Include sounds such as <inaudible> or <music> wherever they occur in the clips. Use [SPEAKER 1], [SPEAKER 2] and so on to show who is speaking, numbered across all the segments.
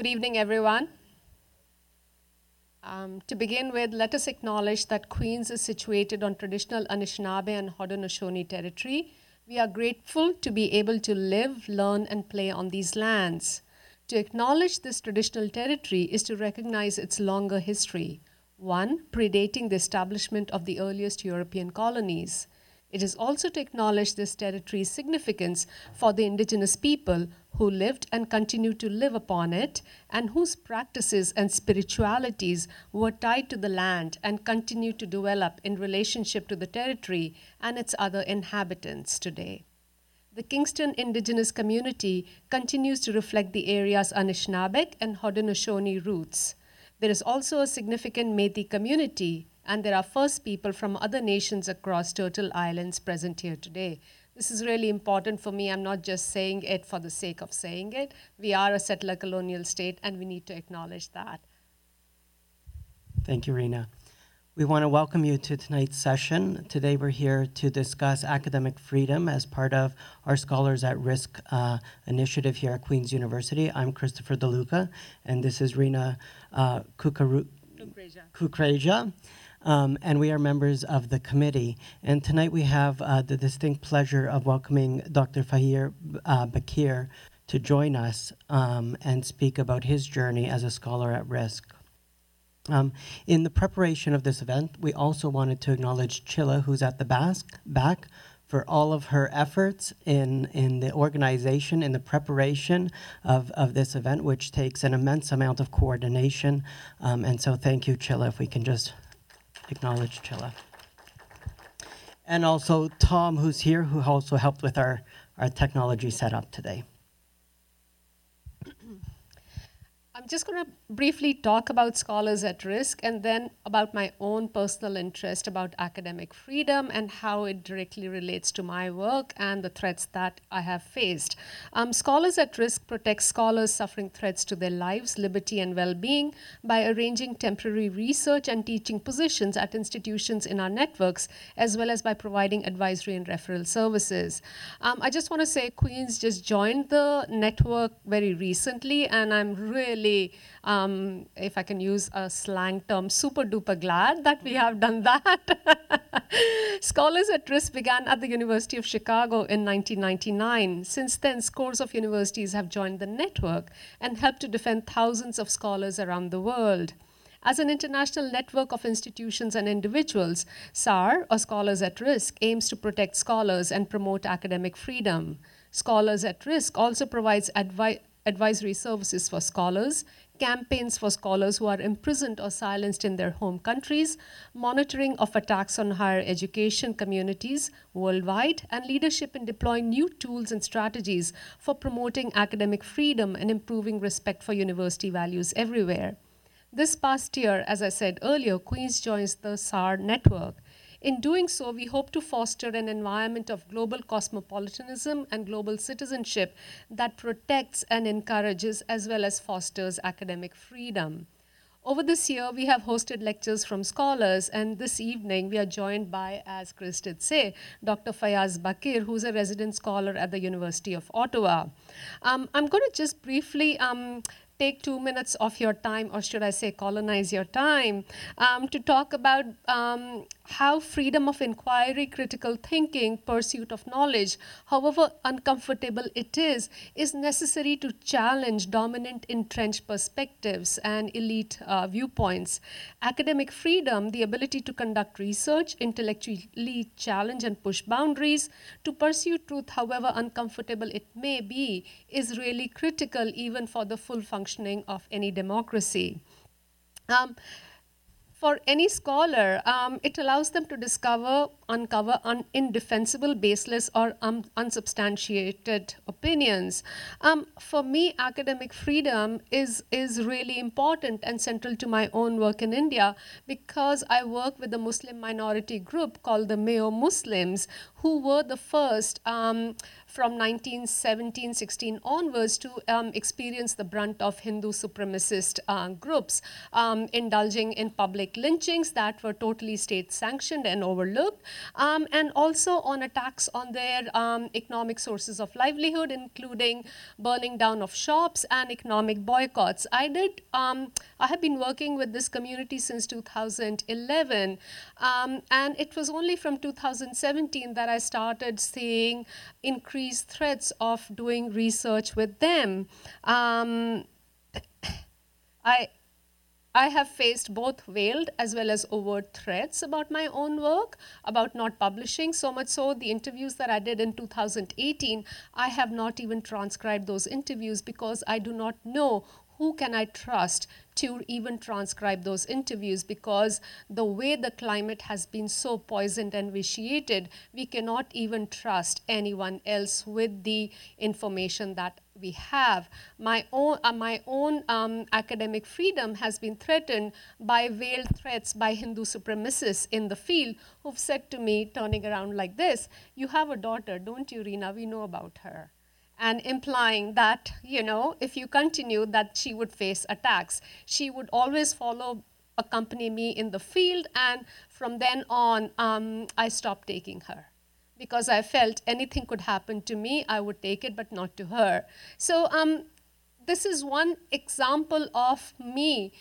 [SPEAKER 1] Good evening, everyone. Um, to begin with, let us acknowledge that Queens is situated on traditional Anishinaabe and Haudenosaunee territory. We are grateful to be able to live, learn, and play on these lands. To acknowledge this traditional territory is to recognize its longer history, one predating the establishment of the earliest European colonies. It is also to acknowledge this territory's significance for the indigenous people who lived and continue to live upon it, and whose practices and spiritualities were tied to the land and continue to develop in relationship to the territory and its other inhabitants today. The Kingston indigenous community continues to reflect the area's Anishinaabeg and Haudenosaunee roots. There is also a significant Métis community and there are First people from other nations across Turtle Islands present here today. This is really important for me. I'm not just saying it for the sake of saying it. We are a settler colonial state, and we need to acknowledge that.
[SPEAKER 2] Thank you, Rena. We want to welcome you to tonight's session. Today we're here to discuss academic freedom as part of our Scholars at Risk uh, initiative here at Queen's University. I'm Christopher DeLuca, and this is Rena uh, Kukaru- Kukreja. Um, and we are members of the committee. And tonight we have uh, the distinct pleasure of welcoming Dr. Fahir uh, Baqir to join us um, and speak about his journey as a scholar at risk. Um, in the preparation of this event, we also wanted to acknowledge Chilla, who's at the back, for all of her efforts in, in the organization, in the preparation of, of this event, which takes an immense amount of coordination. Um, and so thank you, Chilla, if we can just acknowledge Chilla. And also Tom, who's here, who also helped with our, our technology setup today.
[SPEAKER 1] I'm just going to briefly talk about scholars at risk and then about my own personal interest about academic freedom and how it directly relates to my work and the threats that I have faced. Um, scholars at risk protect scholars suffering threats to their lives, liberty, and well being by arranging temporary research and teaching positions at institutions in our networks, as well as by providing advisory and referral services. Um, I just want to say Queens just joined the network very recently, and I'm really really, um, if I can use a slang term, super duper glad that we have done that. <laughs> Scholars at Risk began at the University of Chicago in 1999. Since then, scores of universities have joined the network and helped to defend thousands of scholars around the world. As an international network of institutions and individuals, SAR, or Scholars at Risk, aims to protect scholars and promote academic freedom. Scholars at Risk also provides advice advisory services for scholars, campaigns for scholars who are imprisoned or silenced in their home countries, monitoring of attacks on higher education communities worldwide, and leadership in deploying new tools and strategies for promoting academic freedom and improving respect for university values everywhere. This past year, as I said earlier, Queens joins the SAR network. In doing so, we hope to foster an environment of global cosmopolitanism and global citizenship that protects and encourages as well as fosters academic freedom. Over this year, we have hosted lectures from scholars, and this evening we are joined by, as Chris did say, Dr. Fayyaz Baqir, who's a resident scholar at the University of Ottawa. Um, I'm going to just briefly um, take two minutes of your time, or should I say, colonize your time, um, to talk about um, how freedom of inquiry, critical thinking, pursuit of knowledge, however uncomfortable it is, is necessary to challenge dominant entrenched perspectives and elite uh, viewpoints. Academic freedom, the ability to conduct research, intellectually challenge and push boundaries, to pursue truth, however uncomfortable it may be, is really critical even for the full functioning of any democracy. Um, for any scholar, um, it allows them to discover, uncover un- indefensible, baseless, or um, unsubstantiated opinions. Um, for me, academic freedom is, is really important and central to my own work in India because I work with a Muslim minority group called the Meo Muslims, who were the first um, from 1917 16 onwards to um, experience the brunt of Hindu supremacist uh, groups um, indulging in public lynchings that were totally state sanctioned and overlooked, um, and also on attacks on their um, economic sources of livelihood, including burning down of shops and economic boycotts. I did, um, I have been working with this community since 2011, um, and it was only from 2017 that I started seeing increased threats of doing research with them. Um, I I have faced both veiled as well as overt threats about my own work, about not publishing. So much so, the interviews that I did in 2018, I have not even transcribed those interviews because I do not know who can I trust to even transcribe those interviews because the way the climate has been so poisoned and vitiated, we cannot even trust anyone else with the information that we have. My own, uh, my own um, academic freedom has been threatened by veiled threats by Hindu supremacists in the field who've said to me, turning around like this, You have a daughter, don't you, Rina? We know about her and implying that, you know, if you continue, that she would face attacks. She would always follow, accompany me in the field, and from then on, um, I stopped taking her because I felt anything could happen to me, I would take it, but not to her. So um, this is one example of me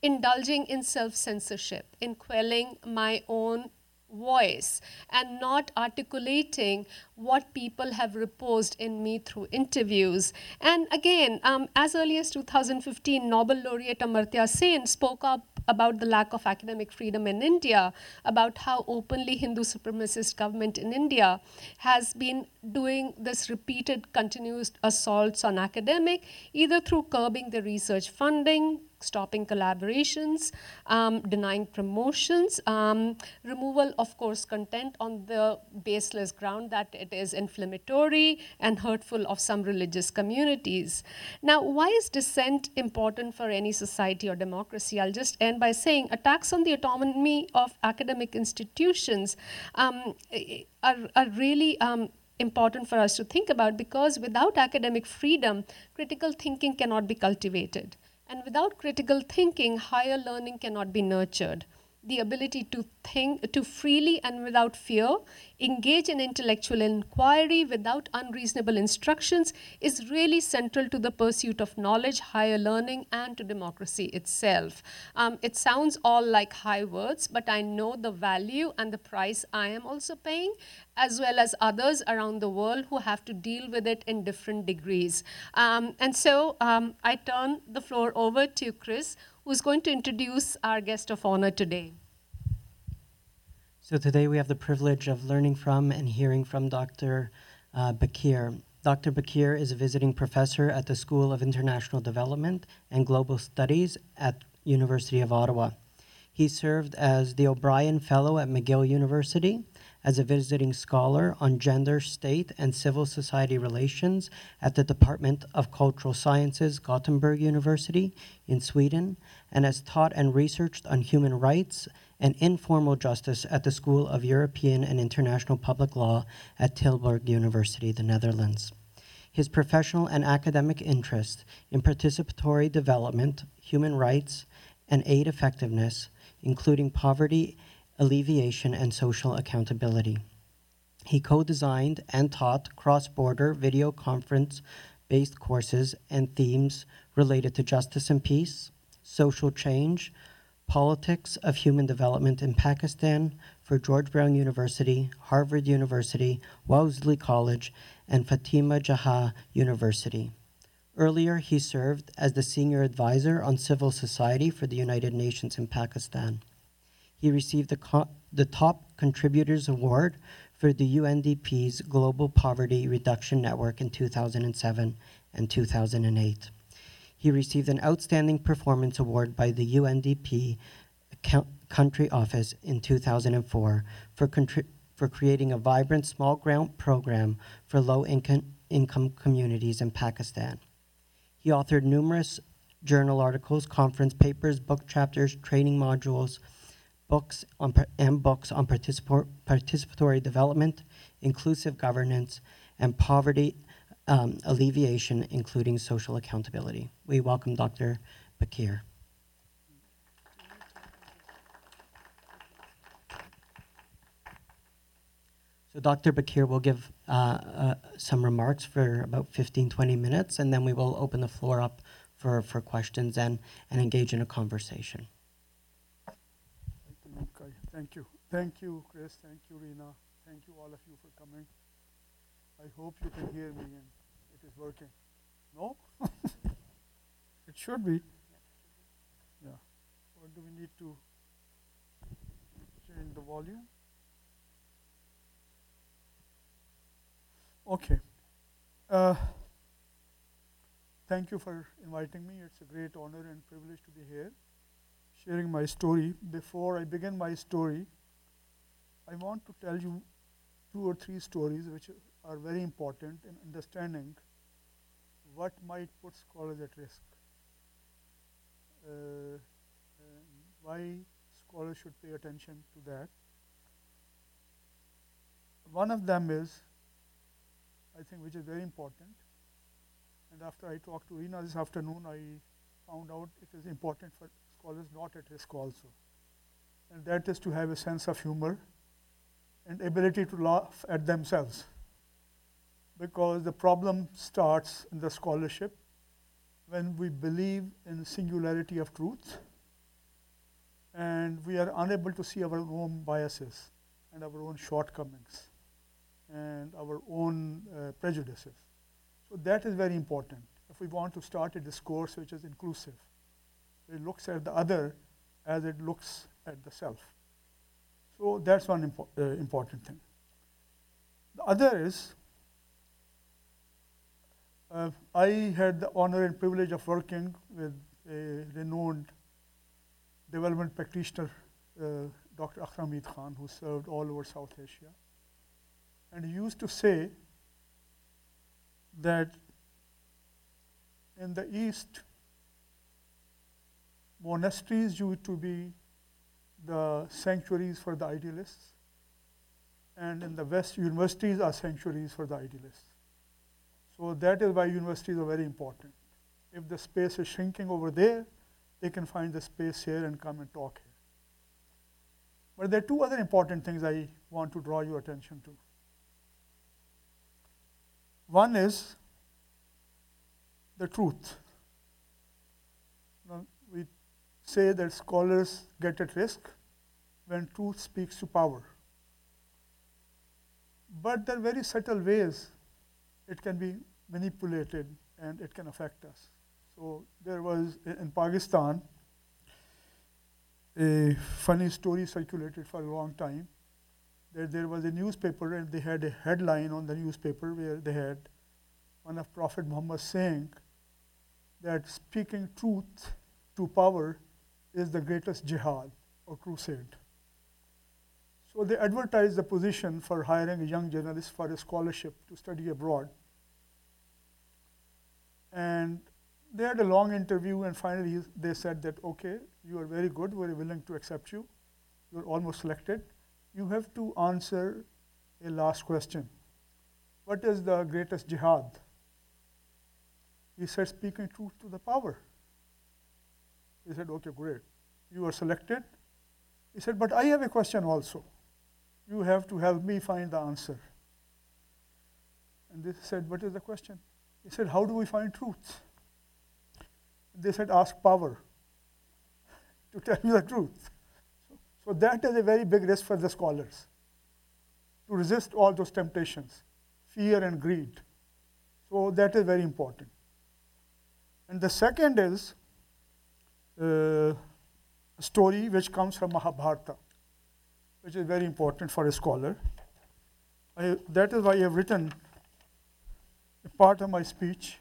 [SPEAKER 1] indulging in self-censorship, in quelling my own voice and not articulating what people have reposed in me through interviews. And again, um, as early as 2015, Nobel laureate Amartya Sen spoke up about the lack of academic freedom in India, about how openly Hindu supremacist government in India has been doing this repeated continuous assaults on academic, either through curbing the research funding, stopping collaborations, um, denying promotions, um, removal of course content on the baseless ground that it is inflammatory and hurtful of some religious communities. Now, why is dissent important for any society or democracy? I'll just end by saying attacks on the autonomy of academic institutions um, are, are really um, important for us to think about because without academic freedom, critical thinking cannot be cultivated. And without critical thinking, higher learning cannot be nurtured. The ability to think, to freely and without fear engage in intellectual inquiry without unreasonable instructions is really central to the pursuit of knowledge, higher learning, and to democracy itself. Um, it sounds all like high words, but I know the value and the price I am also paying, as well as others around the world who have to deal with it in different degrees. Um, and so um, I turn the floor over to Chris, who's going to introduce our guest of honor today.
[SPEAKER 2] So today we have the privilege of learning from and hearing from Dr. Uh, Baqir. Dr. Baqir is a visiting professor at the School of International Development and Global Studies at University of Ottawa. He served as the O'Brien Fellow at McGill University as a visiting scholar on gender, state, and civil society relations at the Department of Cultural Sciences, Gothenburg University in Sweden, and has taught and researched on human rights and informal justice at the School of European and International Public Law at Tilburg University, the Netherlands. His professional and academic interest in participatory development, human rights, and aid effectiveness, including poverty alleviation, and social accountability. He co designed and taught cross border video conference based courses and themes related to justice and peace, social change, politics of human development in Pakistan for George Brown University, Harvard University, Wellesley College, and Fatima Jinnah University. Earlier, he served as the senior advisor on civil society for the United Nations in Pakistan. He received the, co- the Top Contributors Award for the UNDP's Global Poverty Reduction Network in 2007 and 2008. He received an Outstanding Performance Award by the UNDP Country Office in 2004 for, contri- for creating a vibrant small grant program for low income, income communities in Pakistan. He authored numerous journal articles, conference papers, book chapters, training modules, books on, and books on participatory development, inclusive governance, and poverty um, alleviation, including social accountability. We welcome Dr. Baqir. So Dr. Baqir will give uh, uh, some remarks for about 15, 20 minutes, and then we will open the floor up for, for questions and, and engage in a conversation.
[SPEAKER 3] Thank you. Thank you, Chris. Thank you, Rena. Thank you, all of you, for coming. I hope you can hear me and it is working. No? <laughs> It should be. Yeah. Or do we need to change the volume? Okay. Uh, Thank you for inviting me. It's a great honor and privilege to be here sharing my story. Before I begin my story, I want to tell you two or three stories which are very important in understanding what might put scholars at risk. Uh, why scholars should pay attention to that. One of them is, I think, which is very important. And after I talked to Rina this afternoon, I found out it is important for scholars not at risk also. And that is to have a sense of humor and ability to laugh at themselves. Because the problem starts in the scholarship when we believe in singularity of truth and we are unable to see our own biases and our own shortcomings and our own uh, prejudices. So that is very important if we want to start a discourse which is inclusive. It looks at the other as it looks at the self. So that's one impo- uh, important thing. The other is, uh, I had the honor and privilege of working with a renowned development practitioner, uh, Dr. Akhtar Hamid Khan, who served all over South Asia. And he used to say that in the East, monasteries used to be the sanctuaries for the idealists, and in the West, universities are sanctuaries for the idealists. So that is why universities are very important. If the space is shrinking over there, they can find the space here and come and talk here. But there are two other important things I want to draw your attention to. One is the truth. Now, we say that scholars get at risk when truth speaks to power. But there are very subtle ways it can be manipulated and it can affect us. So there was in Pakistan a funny story circulated for a long time that there was a newspaper and they had a headline on the newspaper where they had one of Prophet Muhammad saying that speaking truth to power is the greatest jihad or crusade. So they advertised the position for hiring a young journalist for a scholarship to study abroad. And they had a long interview, and finally they said that, okay, you are very good, we're willing to accept you. You're almost selected. You have to answer a last question. What is the greatest jihad? He said, speaking truth to the power. He said, okay, great. You are selected. He said, but I have a question also. You have to help me find the answer. And they said, what is the question? He said, how do we find truth? They said, ask power <laughs> to tell you the truth. So, so that is a very big risk for the scholars to resist all those temptations, fear and greed. So that is very important. And the second is uh, a story which comes from Mahabharata, which is very important for a scholar. I, that is why I have written a part of my speech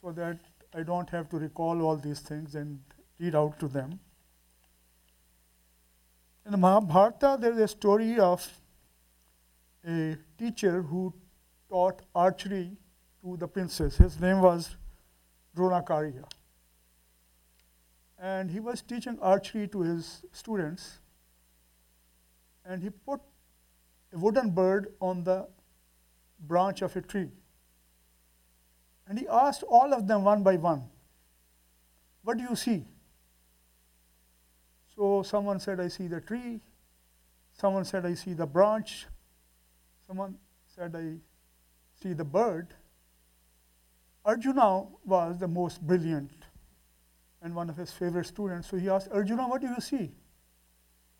[SPEAKER 3] so that I don't have to recall all these things and read out to them. In the Mahabharata, there is a story of a teacher who taught archery to the princess. His name was Dronacharya. And he was teaching archery to his students. And he put a wooden bird on the branch of a tree. And he asked all of them one by one, What do you see? So someone said, I see the tree. Someone said, I see the branch. Someone said, I see the bird. Arjuna was the most brilliant and one of his favorite students. So he asked, Arjuna, what do you see?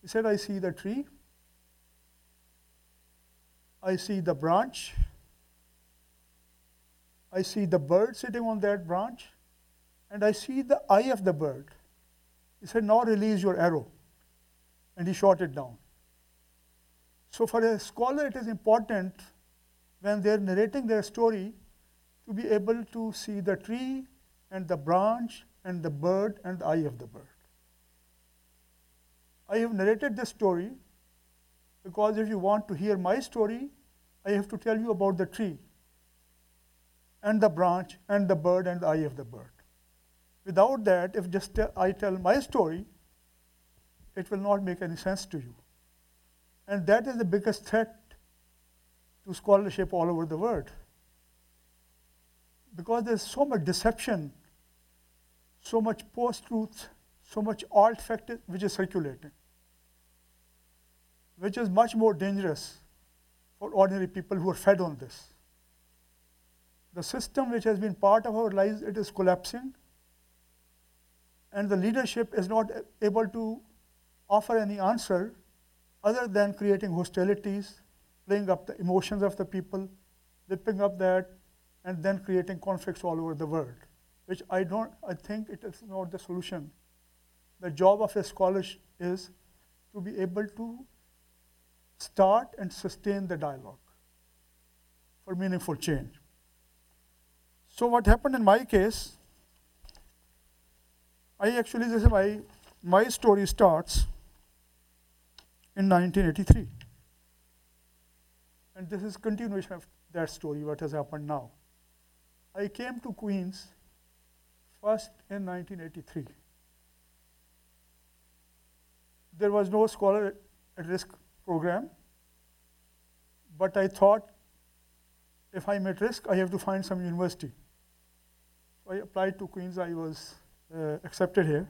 [SPEAKER 3] He said, I see the tree. I see the branch. I see the bird sitting on that branch. And I see the eye of the bird. He said, Now release your arrow. And he shot it down. So, for a scholar, it is important when they're narrating their story to be able to see the tree and the branch and the bird and the eye of the bird. I have narrated this story because if you want to hear my story, I have to tell you about the tree and the branch and the bird and the eye of the bird. Without that, if just I tell my story, it will not make any sense to you. And that is the biggest threat to scholarship all over the world. Because there's so much deception, so much post truth, so much alt fact which is circulating, which is much more dangerous for ordinary people who are fed on this. The system which has been part of our lives, it is collapsing, and the leadership is not able to offer any answer other than creating hostilities, playing up the emotions of the people, whipping up that, and then creating conflicts all over the world, which I don't, I think it is not the solution. The job of a scholar is to be able to start and sustain the dialogue for meaningful change. So what happened in my case, I actually, this is my, my story starts in 1983. And this is continuation of that story, what has happened now. I came to Queens first in 1983. There was no scholar at risk program, but I thought if I'm at risk, I have to find some university. So I applied to Queens, I was uh, accepted here.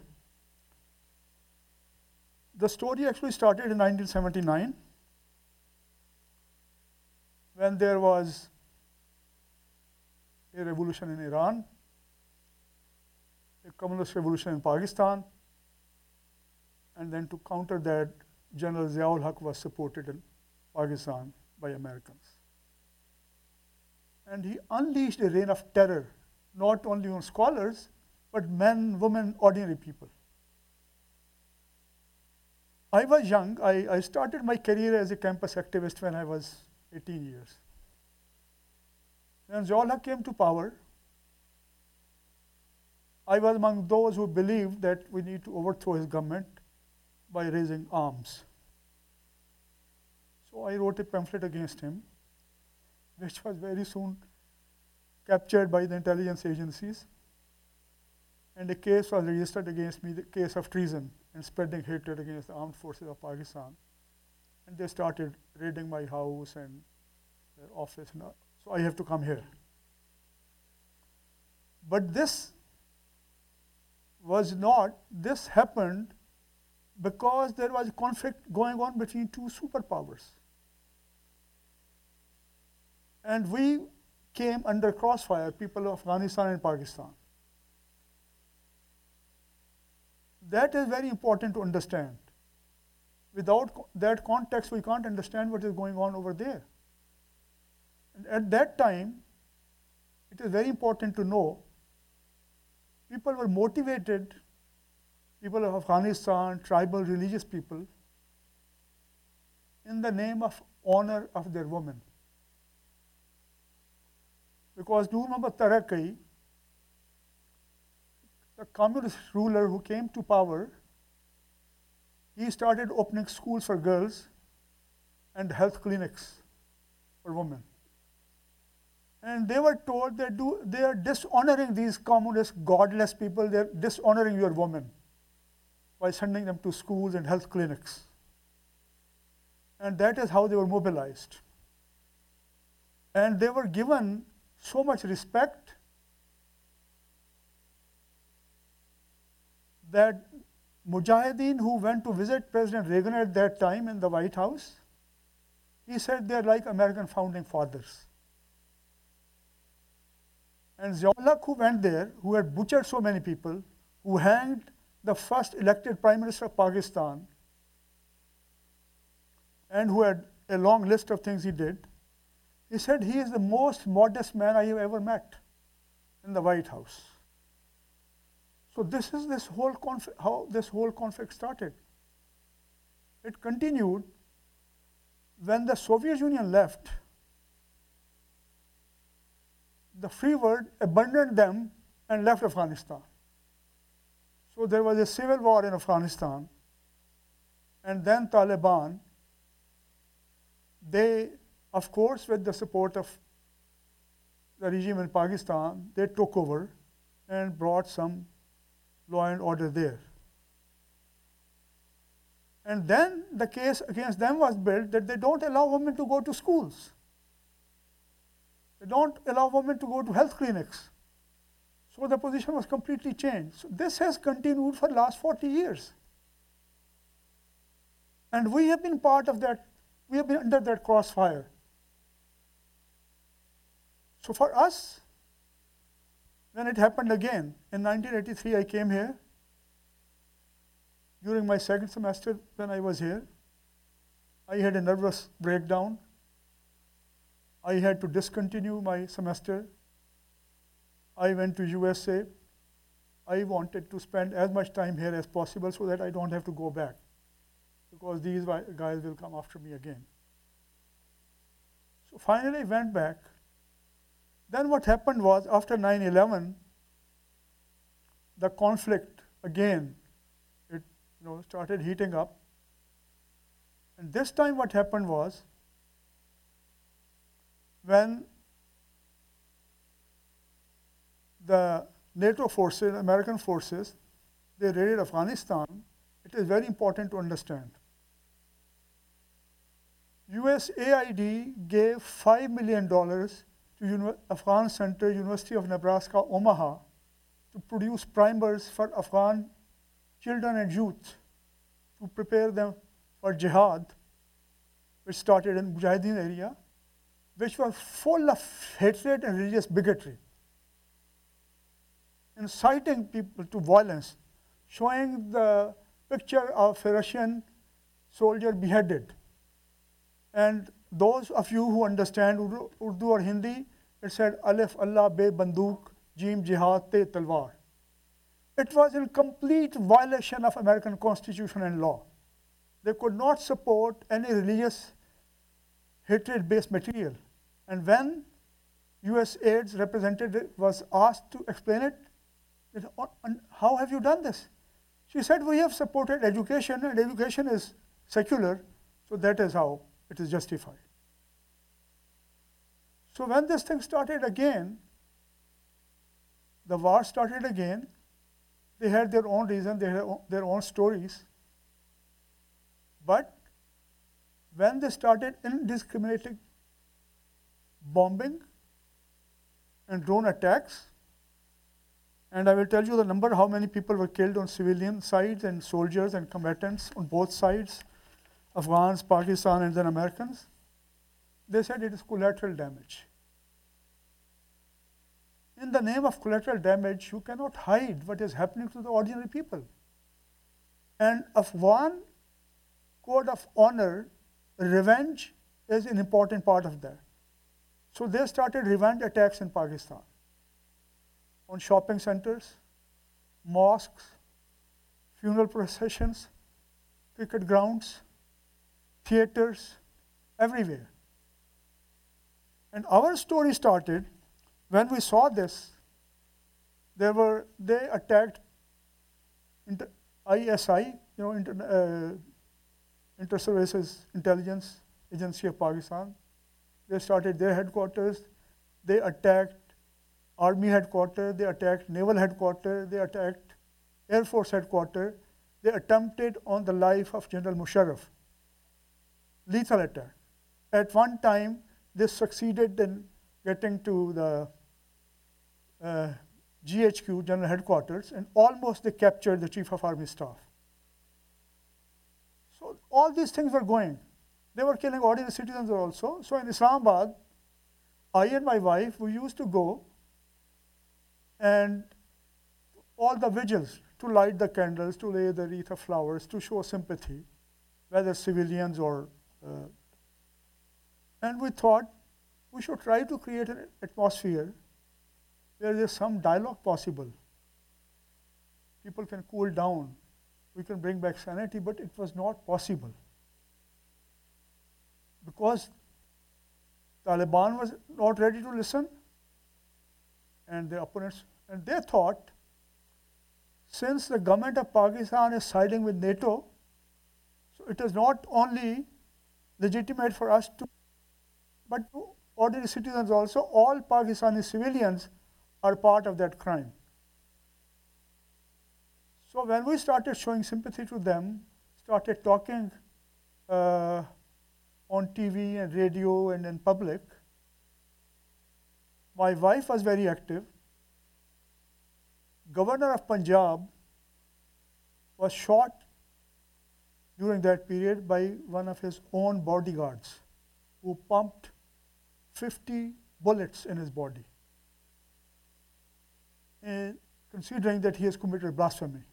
[SPEAKER 3] The story actually started in 1979 when there was a revolution in Iran, communist revolution in Pakistan, and then to counter that, General Ziaul Haq was supported in Pakistan by Americans. And he unleashed a reign of terror, not only on scholars, but men, women, ordinary people. I was young. I, I started my career as a campus activist when I was 18 years. When Ziaul Haq came to power, I was among those who believed that we need to overthrow his government by raising arms. So I wrote a pamphlet against him, which was very soon captured by the intelligence agencies. And a case was registered against me, the case of treason and spreading hatred against the armed forces of Pakistan. And they started raiding my house and their office. And. So I have to come here. But this was not, this happened because there was conflict going on between two superpowers. And we came under crossfire, people of Afghanistan and Pakistan. That is very important to understand. Without that context, we can't understand what is going on over there. And at that time, it is very important to know people were motivated, people of Afghanistan, tribal, religious people, in the name of honor of their women. Because do you remember Taraki, the communist ruler who came to power, he started opening schools for girls and health clinics for women. And they were told that do, they are dishonoring these communist, godless people, they are dishonoring your women by sending them to schools and health clinics. And that is how they were mobilized. and they were given so much respect that Mujahideen who went to visit President Reagan at that time in the White House, he said they're like American founding fathers. And Ziaul who went there, who had butchered so many people, who hanged the first elected Prime Minister of Pakistan, and who had a long list of things he did, he said he is the most modest man I have ever met in the White House. So this is this whole conflict, how this whole conflict started. It continued when the Soviet Union left. The free world abandoned them and left Afghanistan. So there was a civil war in Afghanistan, and then Taliban. They, of course, with the support of the regime in Pakistan, they took over and brought some law and order there. And then the case against them was built that they don't allow women to go to schools. They don't allow women to go to health clinics. So the position was completely changed. So this has continued for the last 40 years. And we have been part of that, we have been under that crossfire. So for us, when it happened again, in 1983, I came here. During my second semester, when I was here, I had a nervous breakdown. I had to discontinue my semester. I went to USA. I wanted to spend as much time here as possible so that I don't have to go back because these guys will come after me again. So finally, I went back. Then what happened was after 9 11, the conflict again it you know started heating up. And this time what happened was when the NATO forces, American forces, they raided Afghanistan, it is very important to understand. USAID gave $5 million to Afghan Center, University of Nebraska, Omaha, to produce primers for Afghan children and youth to prepare them for jihad, which started in Mujahideen area, which was full of hatred and religious bigotry, inciting people to violence, showing the picture of a Russian soldier beheaded. And those of you who understand Urdu, Urdu or Hindi, it said Alif Allah be banduk, Jim jihad te talwar. It was in complete violation of American Constitution and law. They could not support any religious hatred-based material. And when USAID's representative was asked to explain it, "Oh, how have you done this? She said, we have supported education and education is secular, so that is how it is justified. So when this thing started again, the war started again, they had their own reason, they had their own stories. But when they started indiscriminating bombing and drone attacks, and I will tell you the number how many people were killed on civilian sides and soldiers and combatants on both sides Afghans, Pakistan, and then Americans. They said it is collateral damage. In the name of collateral damage, you cannot hide what is happening to the ordinary people. And Afghan code of honor, revenge is an important part of that. So they started revenge attacks in Pakistan on shopping centers, mosques, funeral processions, cricket grounds, theaters, everywhere. And our story started when we saw this. There were they attacked inter, ISI, you know, inter, uh, Inter-Services Intelligence Agency of Pakistan. They started their headquarters. They attacked Army headquarters. They attacked Naval headquarters. They attacked Air Force headquarters. They attempted on the life of General Musharraf lethal attack. At one time, they succeeded in getting to the uh, GHQ, General Headquarters, and almost they captured the Chief of Army Staff. So all these things were going. They were killing ordinary citizens also. So in Islamabad, I and my wife, we used to go and all the vigils to light the candles, to lay the wreath of flowers, to show sympathy, whether civilians or. Uh, and we thought we should try to create an atmosphere where there's some dialogue possible. People can cool down, we can bring back sanity, but it was not possible. Because Taliban was not ready to listen, and the opponents, and they thought since the government of Pakistan is siding with NATO, so it is not only legitimate for us to, but to ordinary citizens also, all Pakistani civilians are part of that crime. So when we started showing sympathy to them, started talking uh, on TV and radio and in public, my wife was very active. Governor of Punjab was shot during that period by one of his own bodyguards who pumped 50 bullets in his body, and considering that he has committed blasphemy.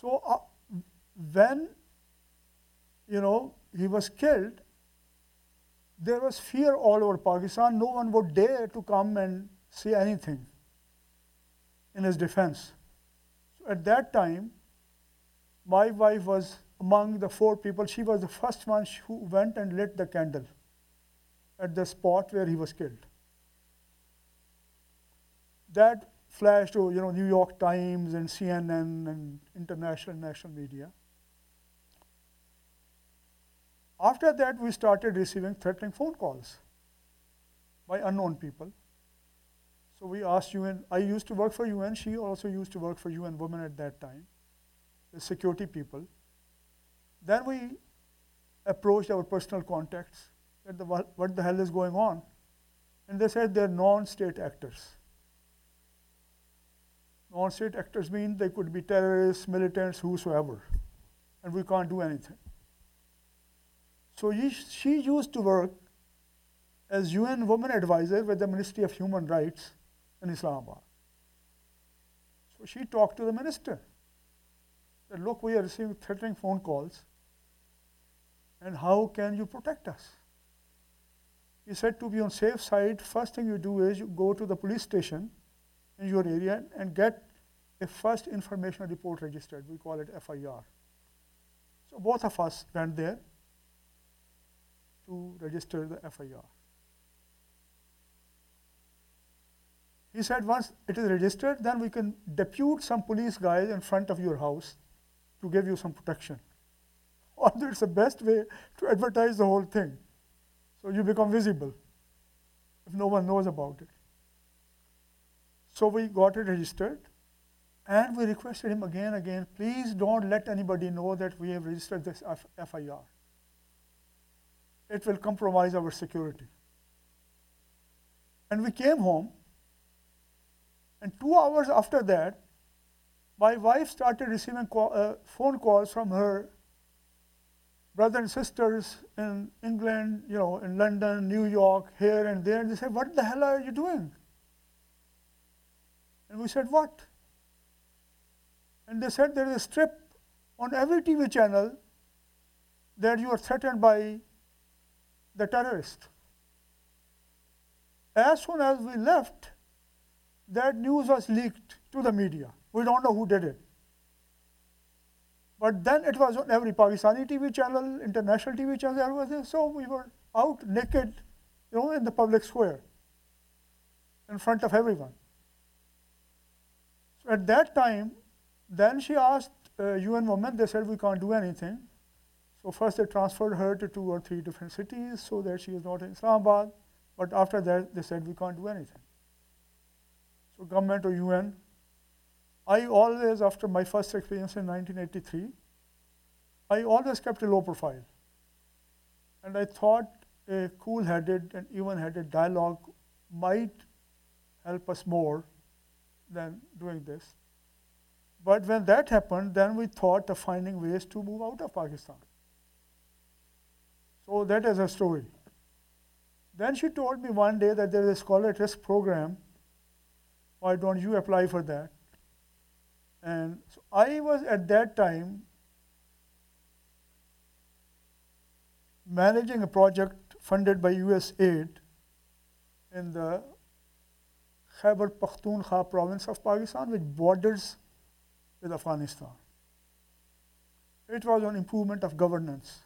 [SPEAKER 3] So uh, when you know he was killed, there was fear all over Pakistan. No one would dare to come and say anything in his defense. So at that time, my wife was among the four people. She was the first one who went and lit the candle at the spot where he was killed. That flashed to you know New York Times and CNN and international national media. After that, we started receiving threatening phone calls by unknown people. So we asked UN. I used to work for UN. She also used to work for UN Women at that time, the security people. Then we approached our personal contacts. Said, the, what the hell is going on? And they said they're non-state actors. Non-state actors mean they could be terrorists, militants, whosoever, and we can't do anything. So she used to work as UN Women Advisor with the Ministry of Human Rights in Islamabad. So she talked to the minister. Said, look, we are receiving threatening phone calls. And how can you protect us? He said to be on safe side, first thing you do is you go to the police station in your area and get a first information report registered. We call it FIR. So both of us went there to register the FIR. He said once it is registered, then we can depute some police guys in front of your house to give you some protection. <laughs> Although it's the best way to advertise the whole thing. So you become visible if no one knows about it. So we got it registered and we requested him again and again, please don't let anybody know that we have registered this FIR. It will compromise our security. And we came home, and two hours after that, my wife started receiving call, uh, phone calls from her brothers and sisters in England, you know, in London, New York, here and there. And they said, What the hell are you doing? And we said, What? And they said, There is a strip on every TV channel that you are threatened by the terrorist. As soon as we left, that news was leaked to the media. We don't know who did it. But then it was on every Pakistani TV channel, international TV channel, everyone there. So we were out naked, you know, in the public square, in front of everyone. So at that time, then she asked uh, UN Women, they said we can't do anything. So first they transferred her to two or three different cities so that she is not in Islamabad. But after that, they said we can't do anything. So government or UN, I always, after my first experience in 1983, I always kept a low profile. And I thought a cool headed and even headed dialogue might help us more than doing this. But when that happened, then we thought of finding ways to move out of Pakistan. So that is a story. Then she told me one day that there is a scholar at risk program. Why don't you apply for that? And so I was at that time managing a project funded by USAID in the Khyber Pakhtunkhwa province of Pakistan, which borders with Afghanistan. It was on improvement of governance.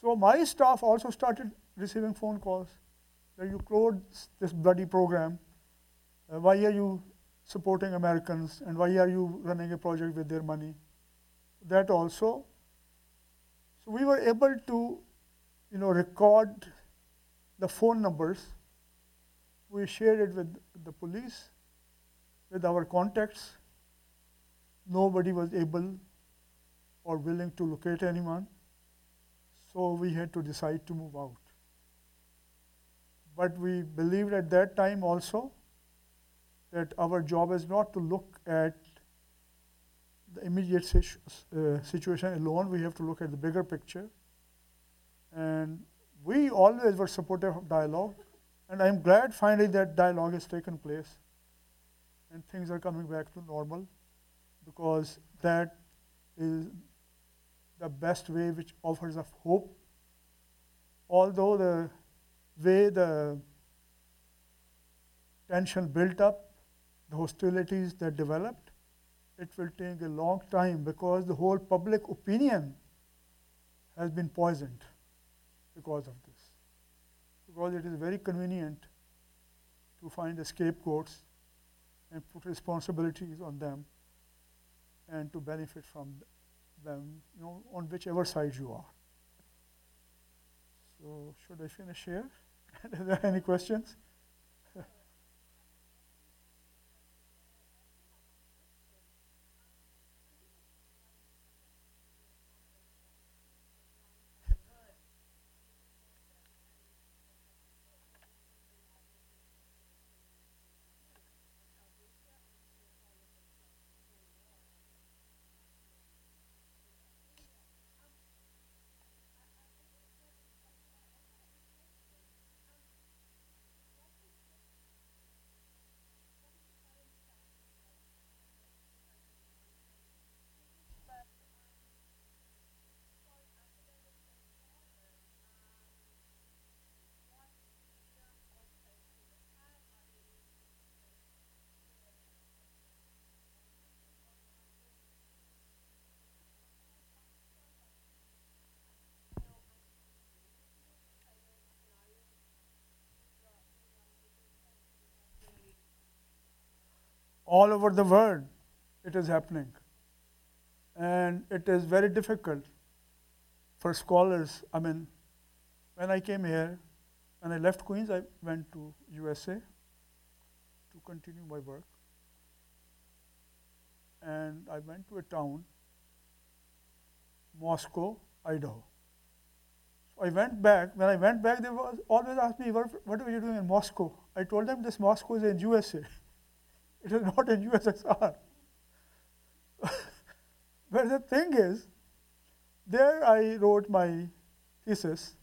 [SPEAKER 3] So my staff also started receiving phone calls that you closed this bloody program. Uh, why are you supporting Americans and why are you running a project with their money? That also. So we were able to, you know, record the phone numbers. We shared it with the police, with our contacts. Nobody was able or willing to locate anyone. So we had to decide to move out. But we believed at that time also that our job is not to look at the immediate situ- uh, situation alone, we have to look at the bigger picture. And we always were supportive of dialogue, and I'm glad finally that dialogue has taken place and things are coming back to normal because that is the best way which offers of hope. Although the way the tension built up, the hostilities that developed, it will take a long time because the whole public opinion has been poisoned because of this. Because it is very convenient to find the scapegoats and put responsibilities on them and to benefit from them, you know, on whichever side you are. So, should I finish here? <laughs> Are there any questions? All over the world it is happening. And it is very difficult for scholars. I mean, when I came here, when I left Queens, I went to USA to continue my work. And I went to a town, Moscow, Idaho. So I went back. When I went back, they was always asked me, what, what were you doing in Moscow? I told them this Moscow is in USA. <laughs> It is not in USSR. <laughs> but the thing is, there I wrote my thesis,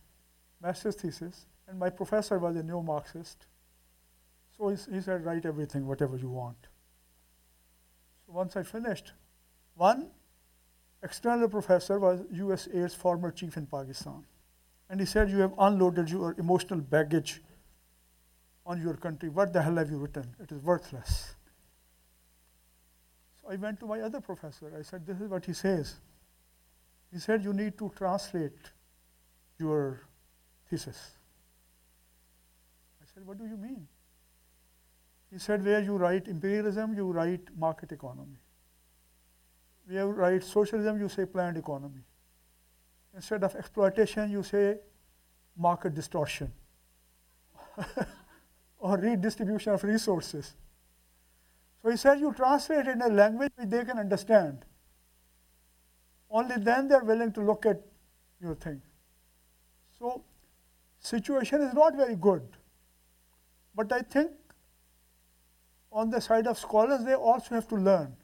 [SPEAKER 3] master's thesis, and my professor was a neo Marxist. So he, he said, write everything, whatever you want. So once I finished, one external professor was USAID's former chief in Pakistan. And he said, You have unloaded your emotional baggage on your country. What the hell have you written? It is worthless. I went to my other professor. I said, This is what he says. He said, You need to translate your thesis. I said, What do you mean? He said, Where you write imperialism, you write market economy. Where you write socialism, you say planned economy. Instead of exploitation, you say market distortion <laughs> or redistribution of resources. So he said, you translate in a language which they can understand. Only then they're willing to look at your thing. So, situation is not very good. But I think on the side of scholars, they also have to learn.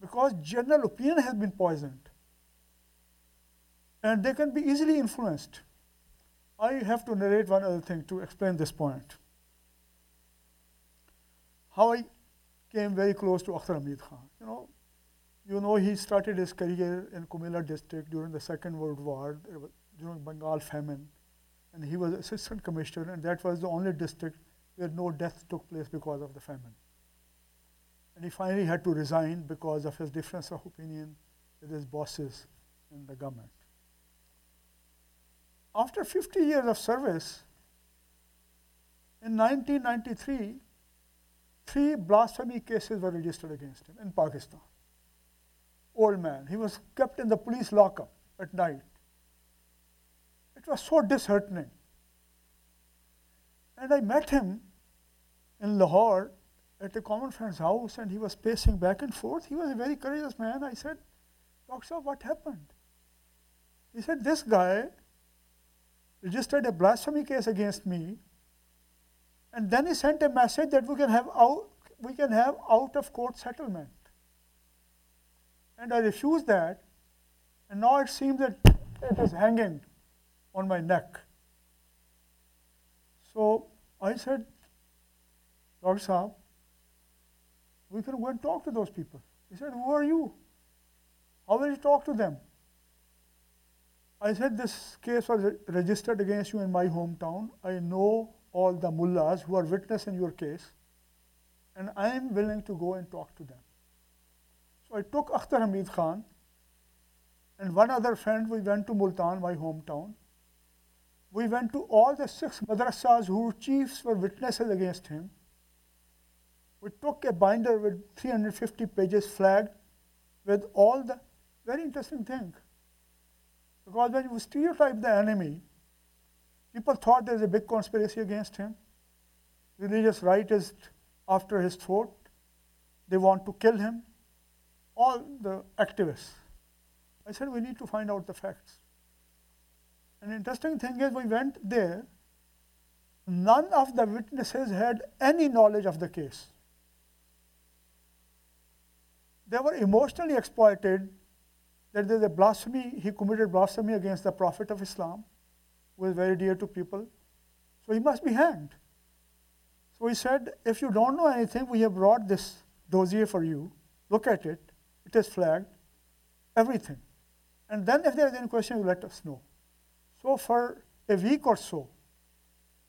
[SPEAKER 3] Because general opinion has been poisoned. And they can be easily influenced. I have to narrate one other thing to explain this point. How I came very close to Akhtar Hamid Khan. You know, you know he started his career in Comilla district during the Second World War, during Bengal famine, and he was assistant commissioner, and that was the only district where no death took place because of the famine. And he finally had to resign because of his difference of opinion with his bosses in the government. After 50 years of service, in 1993, three blasphemy cases were registered against him in Pakistan. Old man. He was kept in the police lockup at night. It was so disheartening. And I met him in Lahore at a common friend's house and he was pacing back and forth. He was a very courageous man. I said, Doctor, what happened? He said, This guy registered a blasphemy case against me, and then he sent a message that we can have out, we can have out of court settlement. And I refused that, and now it seems that it is hanging on my neck. So I said, Dr. Saab, we can go and talk to those people. He said, Who are you? How will you talk to them? I said, This case was registered against you in my hometown. I know all the mullahs who are witness in your case, and I am willing to go and talk to them. So I took Akhtar Hamid Khan and one other friend, we went to Multan, my hometown. We went to all the six madrasas whose chiefs were witnesses against him. We took a binder with 350 pages flagged with all the very interesting thing. Because when you stereotype the enemy, people thought there's a big conspiracy against him. Religious right is after his throat. They want to kill him. All the activists. I said, we need to find out the facts. An interesting thing is, we went there. None of the witnesses had any knowledge of the case. They were emotionally exploited that there's a blasphemy, he committed blasphemy against the Prophet of Islam, who is very dear to people. So he must be hanged. So he said, if you don't know anything, we have brought this dossier for you. Look at it. It is flagged. Everything. And then if there is any question, you let us know. So for a week or so,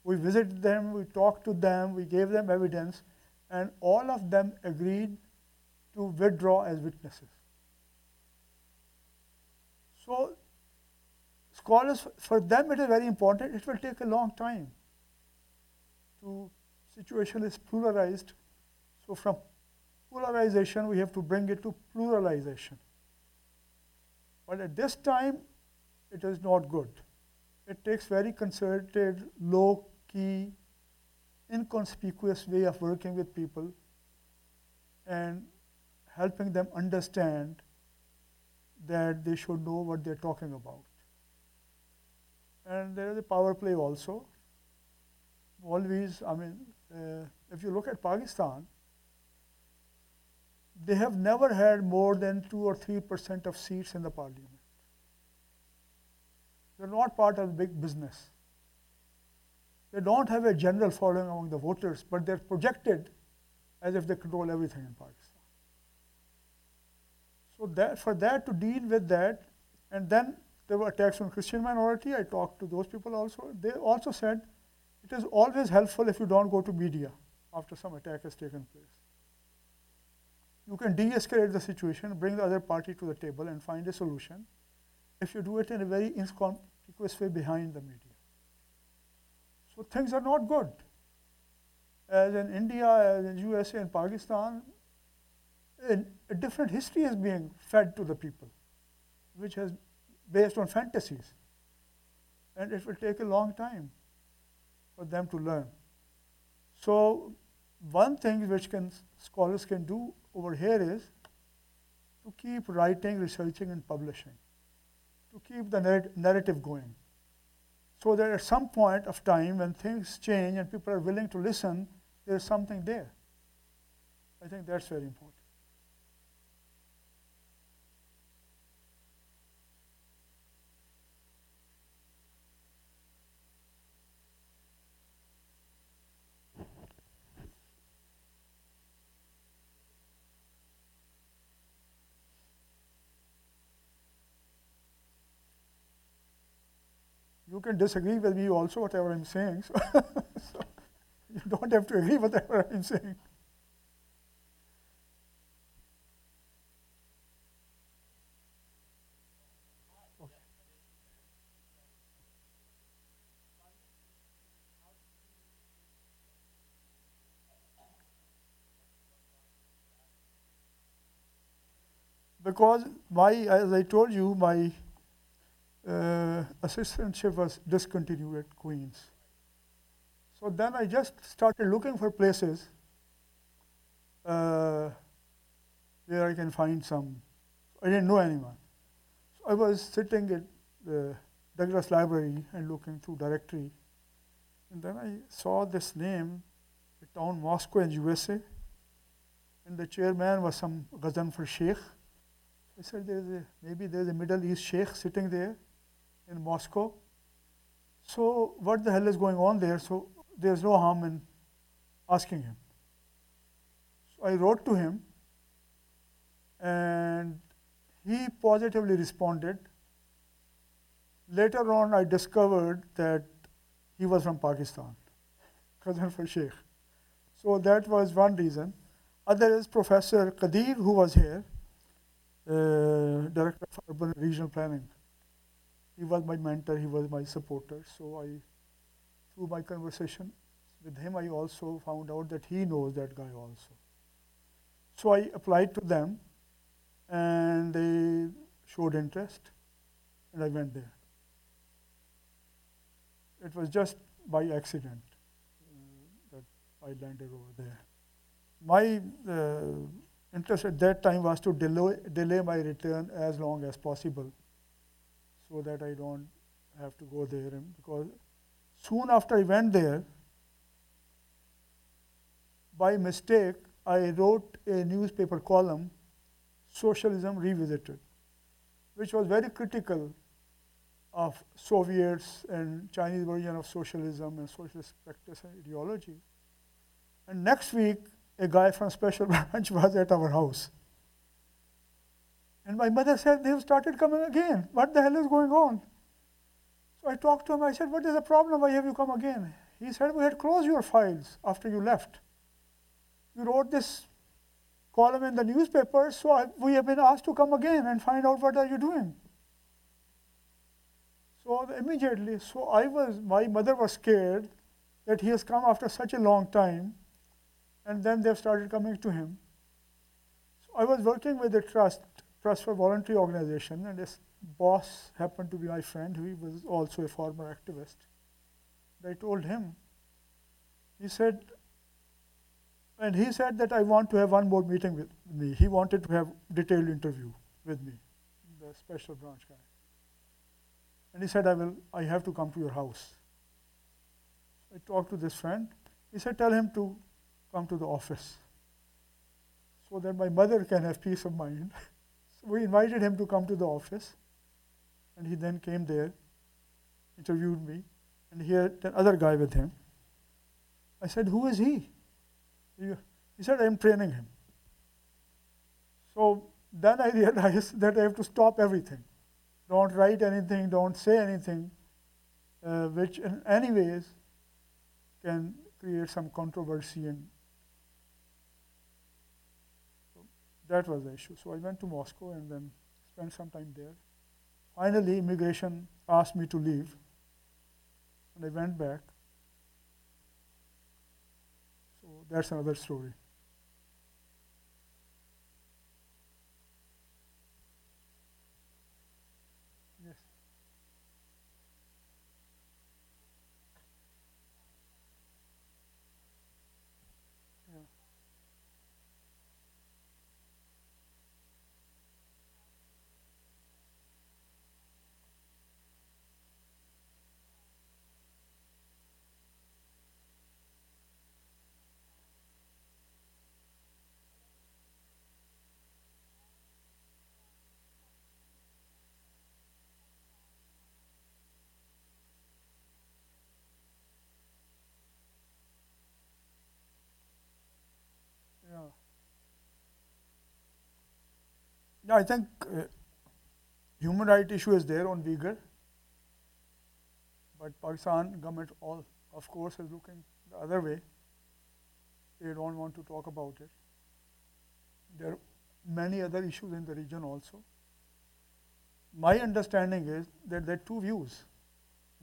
[SPEAKER 3] we visited them, we talked to them, we gave them evidence, and all of them agreed to withdraw as witnesses. So scholars, for them it is very important. It will take a long time. To situation is pluralized. So from polarization, we have to bring it to pluralization. But at this time, it is not good. It takes very concerted, low-key, inconspicuous way of working with people and helping them understand that they should know what they're talking about. And there is a power play also. Always, I mean, uh, if you look at Pakistan, they have never had more than 2 or 3 percent of seats in the parliament. They're not part of big business. They don't have a general following among the voters, but they're projected as if they control everything in Pakistan. So that, for that to deal with that, and then there were attacks on Christian minority. I talked to those people also. They also said it is always helpful if you don't go to media after some attack has taken place. You can de-escalate the situation, bring the other party to the table and find a solution if you do it in a very inconspicuous way behind the media. So things are not good. As in India, as in USA and Pakistan, a, different history is being fed to the people, which is based on fantasies. And it will take a long time for them to learn. So one thing which can, scholars can do over here is to keep writing, researching, and publishing. to keep the narrat- narrative going. So that at some point of time when things change and people are willing to listen, there's something there. I think that's very important. You can disagree with me also, whatever I'm saying. So, <laughs> so you don't have to agree with whatever I'm saying. Because my, as I told you, my uh, assistantship was discontinued at Queens. So then I just started looking for places uh, where I can find some. I didn't know anyone. So I was sitting at the Douglas Library and looking through directory. And then I saw this name, the town Moscow in USA. And the chairman was some Ghazanfar Sheikh. I said, there's a, maybe there's a Middle East Sheikh sitting there in Moscow. So what the hell is going on there? So there's no harm in asking him. So I wrote to him and he positively responded. Later on, I discovered that he was from Pakistan, <laughs> Ghazanfar Sheikh. So that was one reason. Other is Professor Qadir, who was here, uh, Director of Urban Regional Planning. He was my mentor, he was my supporter. So I, through my conversation with him, I also found out that he knows that guy also. So I applied to them and they showed interest and I went there. It was just by accident uh, that I landed over there. My uh, interest at that time was to delay, delay my return as long as possible so that I don't have to go there. And because soon after I went there, by mistake, I wrote a newspaper column, Socialism Revisited, which was very critical of Soviets and Chinese version of socialism and socialist practice and ideology. And next week, a guy from Special <laughs> Branch was at our house. And my mother said, They've started coming again. What the hell is going on? So I talked to him. I said, What is the problem? Why have you come again? He said, We had closed your files after you left. You wrote this column in the newspaper, so I, we have been asked to come again and find out what are you doing. So immediately, so I was, my mother was scared that he has come after such a long time, and then they've started coming to him. So I was working with the trust, Trust for Voluntary Organization, and his boss happened to be my friend, who was also a former activist. I told him, he said, and he said that I want to have one more meeting with me. He wanted to have detailed interview with me, the special branch guy. And he said, I will, I have to come to your house. I talked to this friend. He said, tell him to come to the office so that my mother can have peace of mind. <laughs> we invited him to come to the office. And he then came there, interviewed me, and he had another guy with him. I said, Who is he? He, he said, I'm training him. So then I <laughs> realized that I have to stop everything. Don't write anything, don't say anything, uh, which in any ways can create some controversy. And so that was the issue. So I went to Moscow and then spent some time there. Finally, immigration asked me to leave, and I went back. So that's another story. Yes. Yeah. Yeah, I think uh, human right issue is there on Uyghur, but Pakistan government all, of course, is looking the other way. They don't want to talk about it. There are many other issues in the region also. My understanding is that there are two views.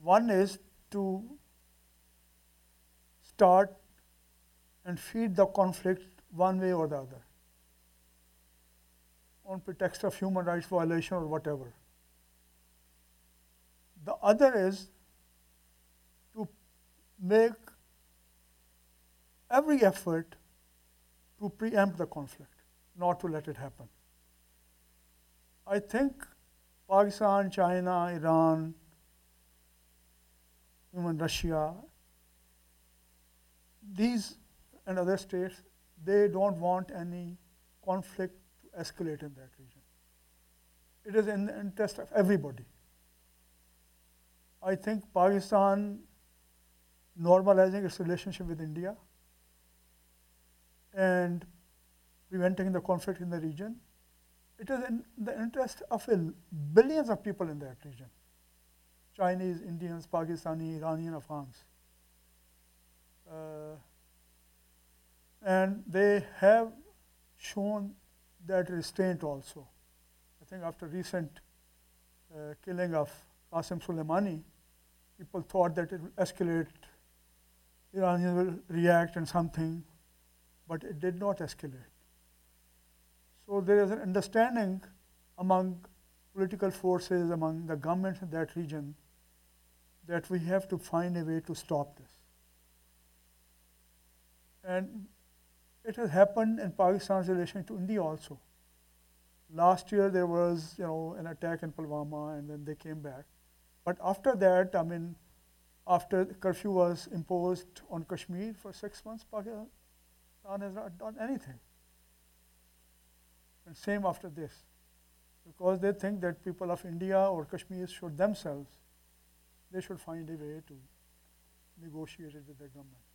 [SPEAKER 3] One is to start and feed the conflict one way or the other on pretext of human rights violation or whatever. The other is to make every effort to preempt the conflict, not to let it happen. I think Pakistan, China, Iran, even Russia, these and other states, they don't want any conflict escalate in that region. It is in the interest of everybody. I think Pakistan normalizing its relationship with India and preventing the conflict in the region, it is in the interest of billions of people in that region. Chinese, Indians, Pakistani, Iranian, Afghans. Uh, and they have shown that restraint also. I think after recent uh, killing of Qasem Soleimani, people thought that it will escalate, Iranians will react and something, but it did not escalate. So there is an understanding among political forces, among the governments in that region, that we have to find a way to stop this. And it has happened in Pakistan's relation to India also. Last year there was, you know, an attack in Pulwama, and then they came back. But after that, I mean, after curfew was imposed on Kashmir for six months, Pakistan has not done anything. And same after this, because they think that people of India or Kashmir should themselves, they should find a way to negotiate it with the government.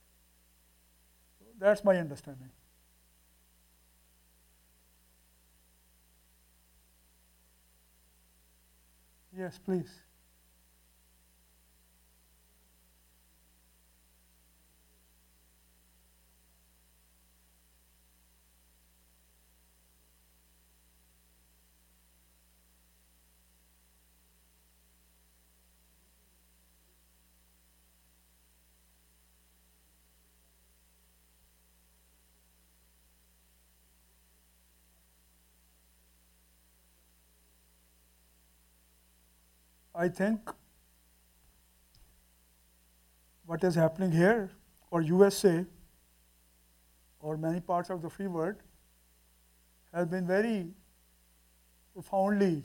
[SPEAKER 3] So that's my understanding. Yes, please. I think what is happening here or USA or many parts of the free world has been very profoundly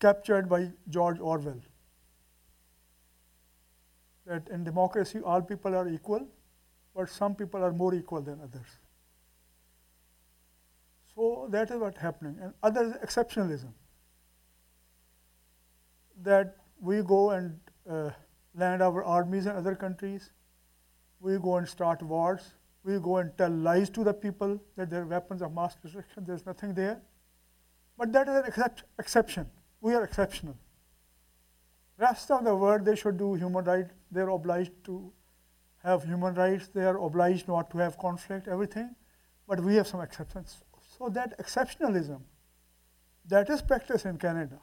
[SPEAKER 3] captured by George Orwell. That in democracy all people are equal, but some people are more equal than others. So that is what's happening. And other is exceptionalism. That we go and uh, land our armies in other countries, we go and start wars, we go and tell lies to the people that they're weapons of mass destruction, there's nothing there. But that is an excep- exception. We are exceptional. Rest of the world, they should do human rights. They're obliged to have human rights. They are obliged not to have conflict, everything. But we have some exceptions. So that exceptionalism, that is practiced in Canada.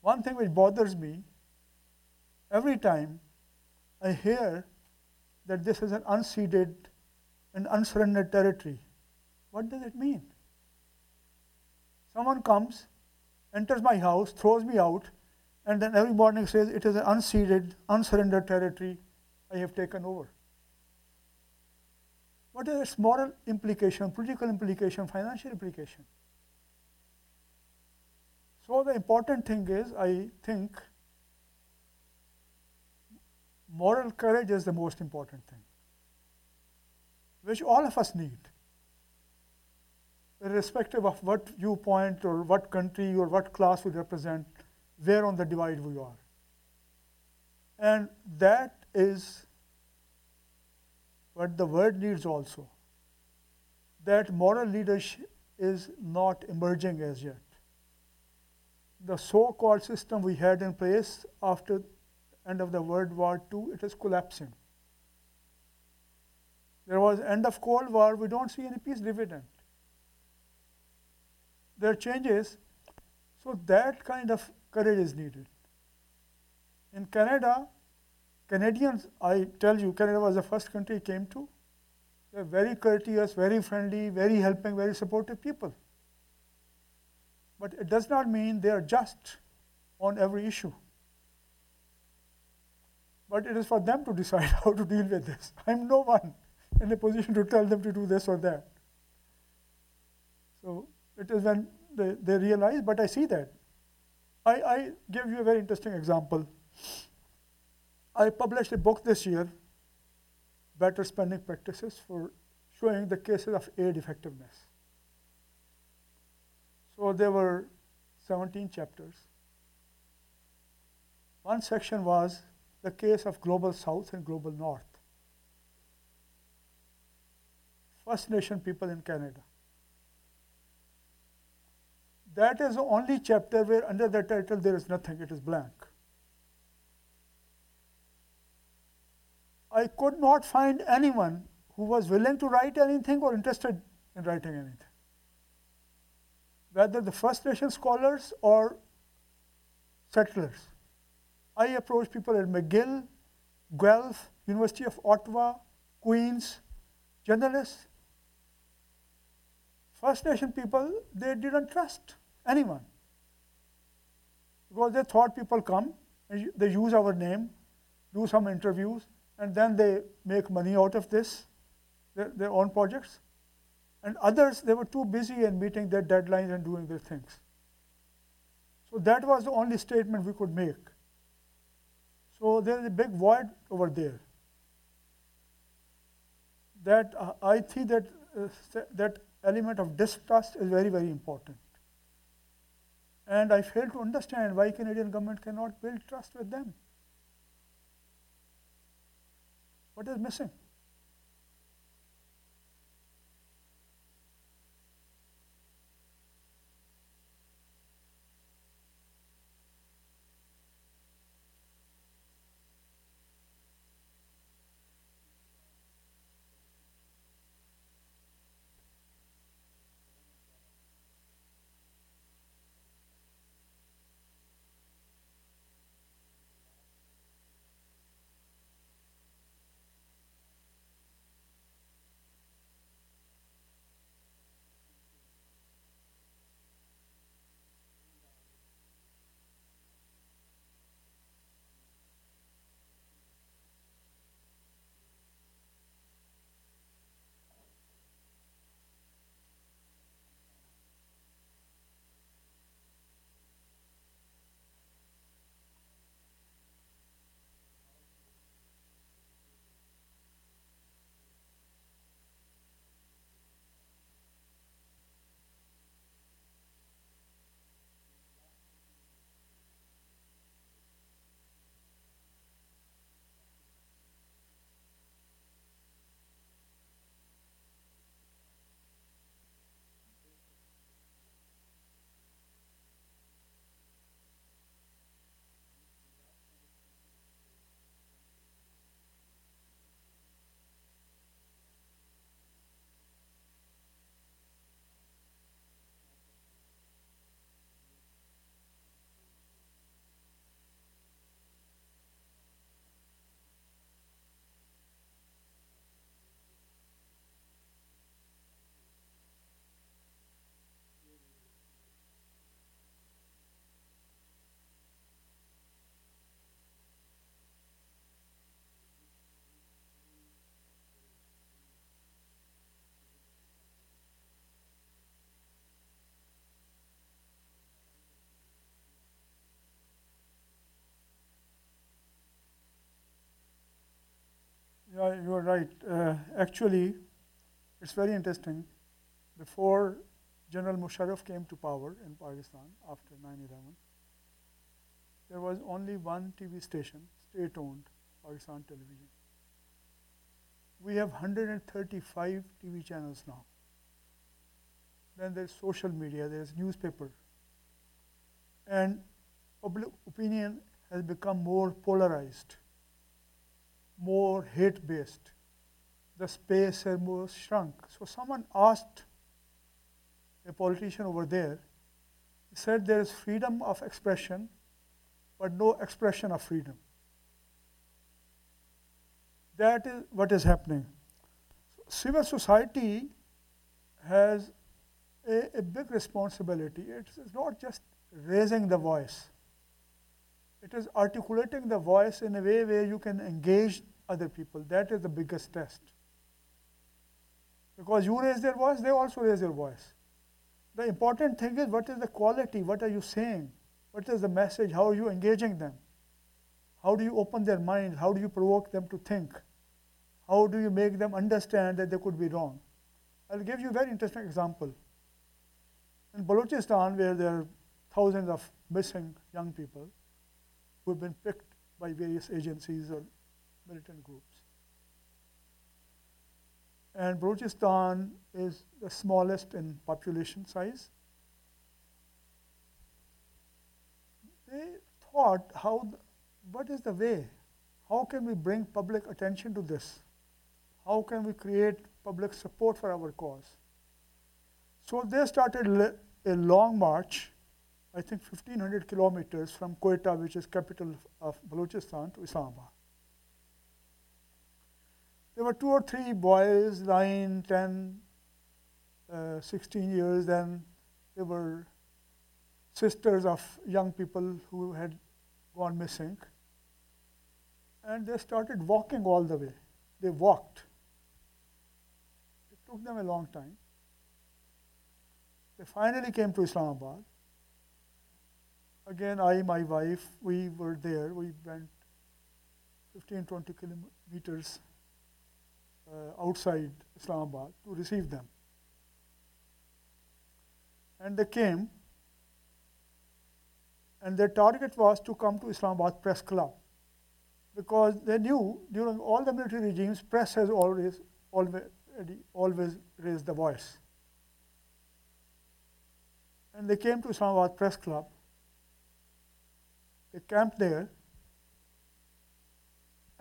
[SPEAKER 3] One thing which bothers me, every time I hear that this is an unceded and unsurrendered territory, what does it mean? Someone comes, enters my house, throws me out, and then every morning says it is an unceded, unsurrendered territory I have taken over. What is its moral implication, political implication, financial implication? So the important thing is, I think, moral courage is the most important thing, which all of us need, irrespective of what viewpoint or what country or what class we represent, where on the divide we are. And that is what the world needs also. that moral leadership is not emerging as yet. The so-called system we had in place after end of the World War II, it is collapsing. There was end of Cold War, we don't see any peace dividend. There are changes, so that kind of courage is needed. In Canada, Canadians, I tell you, Canada was the first country I came to. They're very courteous, very friendly, very helping, very supportive people. But it does not mean they are just on every issue. But it is for them to decide <laughs> how to deal with this. I'm no one in a position to tell them to do this or that. So it is when they, they realize, but I see that. I, I give you a very interesting example. I published a book this year, Better Spending Practices, for showing the cases of aid effectiveness. So there were 17 chapters. One section was the case of Global South and Global North. First Nation people in Canada. That is the only chapter where under the title there is nothing, it is blank. I could not find anyone who was willing to write anything or interested in writing anything. Whether the First Nation scholars or settlers. I approached people at McGill, Guelph, University of Ottawa, Queen's, journalists. First Nation people, they didn't trust anyone. Because they thought people come, they use our name, do some interviews, and then they make money out of this, their, their own projects. And others, they were too busy in meeting their deadlines and doing their things. So that was the only statement we could make. So there is a big void over there. That uh, I think that uh, that element of distrust is very very important. And I fail to understand why Canadian government cannot build trust with them. What is missing? Right. Uh, actually, it's very interesting. Before General Musharraf came to power in Pakistan after 9 11, there was only one TV station, state owned, Pakistan Television. We have 135 TV channels now. then there's social media, there's newspaper. And public opinion has become more polarized, more hate based. The space has more shrunk. So someone asked a politician over there, he said there is freedom of expression, but no expression of freedom. That is what is happening. Civil society has a, a big responsibility. It is not just raising the voice, it is articulating the voice in a way where you can engage other people. That is the biggest test. Because you raise their voice, they also raise their voice. The important thing is what is the quality? What are you saying? What is the message? How are you engaging them? How do you open their minds? How do you provoke them to think? How do you make them understand that they could be wrong? I'll give you a very interesting example. In Balochistan, where there are thousands of missing young people who have been picked by various agencies or militant groups. And Balochistan is the smallest in population size. They thought, how, what is the way? How can we bring public attention to this? How can we create public support for our cause? So they started a long march, I think 1500 kilometers from Quetta, which is capital of Balochistan, to Islamabad. There were two or three boys, 9, 10, uh, 16 years, then they were sisters of young people who had gone missing. And they started walking all the way. They walked. It took them a long time. They finally came to Islamabad. Again, I, my wife, we were there. We went 15, 20 kilometers Uh, outside Islamabad to receive them. And they came, and their target was to come to Islamabad Press Club because they knew during all the military regimes, press has always, always, always raised the voice. And they came to Islamabad Press Club. They camped there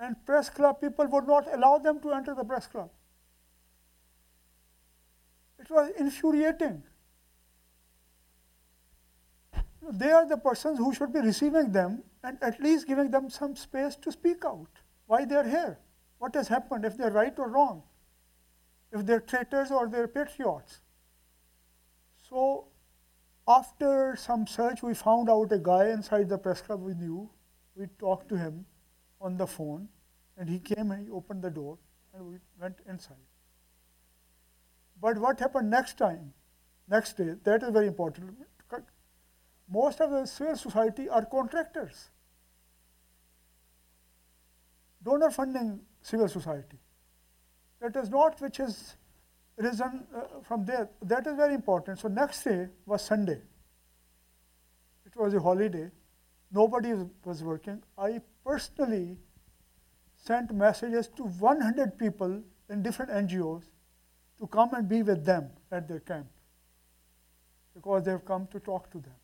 [SPEAKER 3] and press club people would not allow them to enter the press club. It was infuriating. They are the persons who should be receiving them and at least giving them some space to speak out why they are here, what has happened, if they're right or wrong, if they're traitors or they're patriots. So, after some search, we found out a guy inside the press club we knew. We talked to him on the phone, and he came and he opened the door, and we went inside. But what happened next time, next day, that is very important. Most of the civil society are contractors. Donor funding civil society. That is not which has risen uh, from there. That is very important. So next day was Sunday. It was a holiday. Nobody was working. I personally sent messages to 100 people in different NGOs to come and be with them at their camp because they've come to talk to them.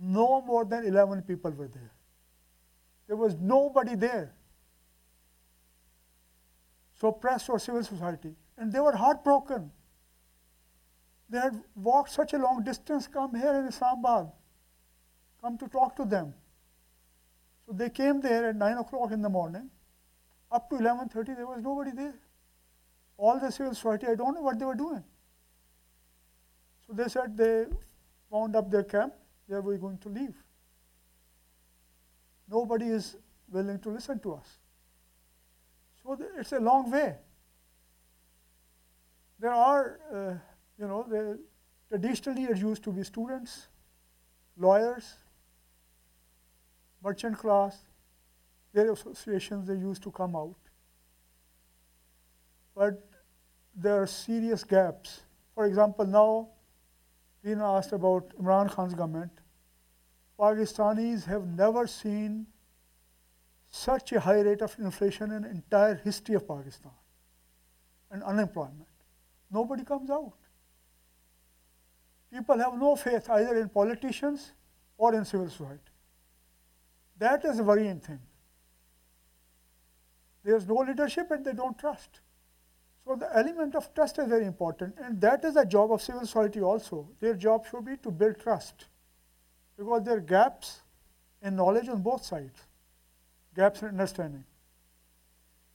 [SPEAKER 3] No more than 11 people were there. There was nobody there. So, press or civil society. And they were heartbroken. They had walked such a long distance, come here in Islamabad come to talk to them. So they came there at 9 o'clock in the morning. Up to 11.30, there was nobody there. All the civil society, I don't know what they were doing. So they said they wound up their camp. They were going to leave. Nobody is willing to listen to us. So it's a long way. There are, uh, you know, traditionally it used to be students, lawyers, merchant class, their associations, they used to come out. But there are serious gaps. For example, now, Rina asked about Imran Khan's government. Pakistanis have never seen such a high rate of inflation in entire history of Pakistan and unemployment. nobody comes out. People have no faith either in politicians or in civil society. That is a worrying thing. There's no leadership and they don't trust. So the element of trust is very important, and that is the job of civil society also. Their job should be to build trust, because there are gaps in knowledge on both sides, gaps in understanding.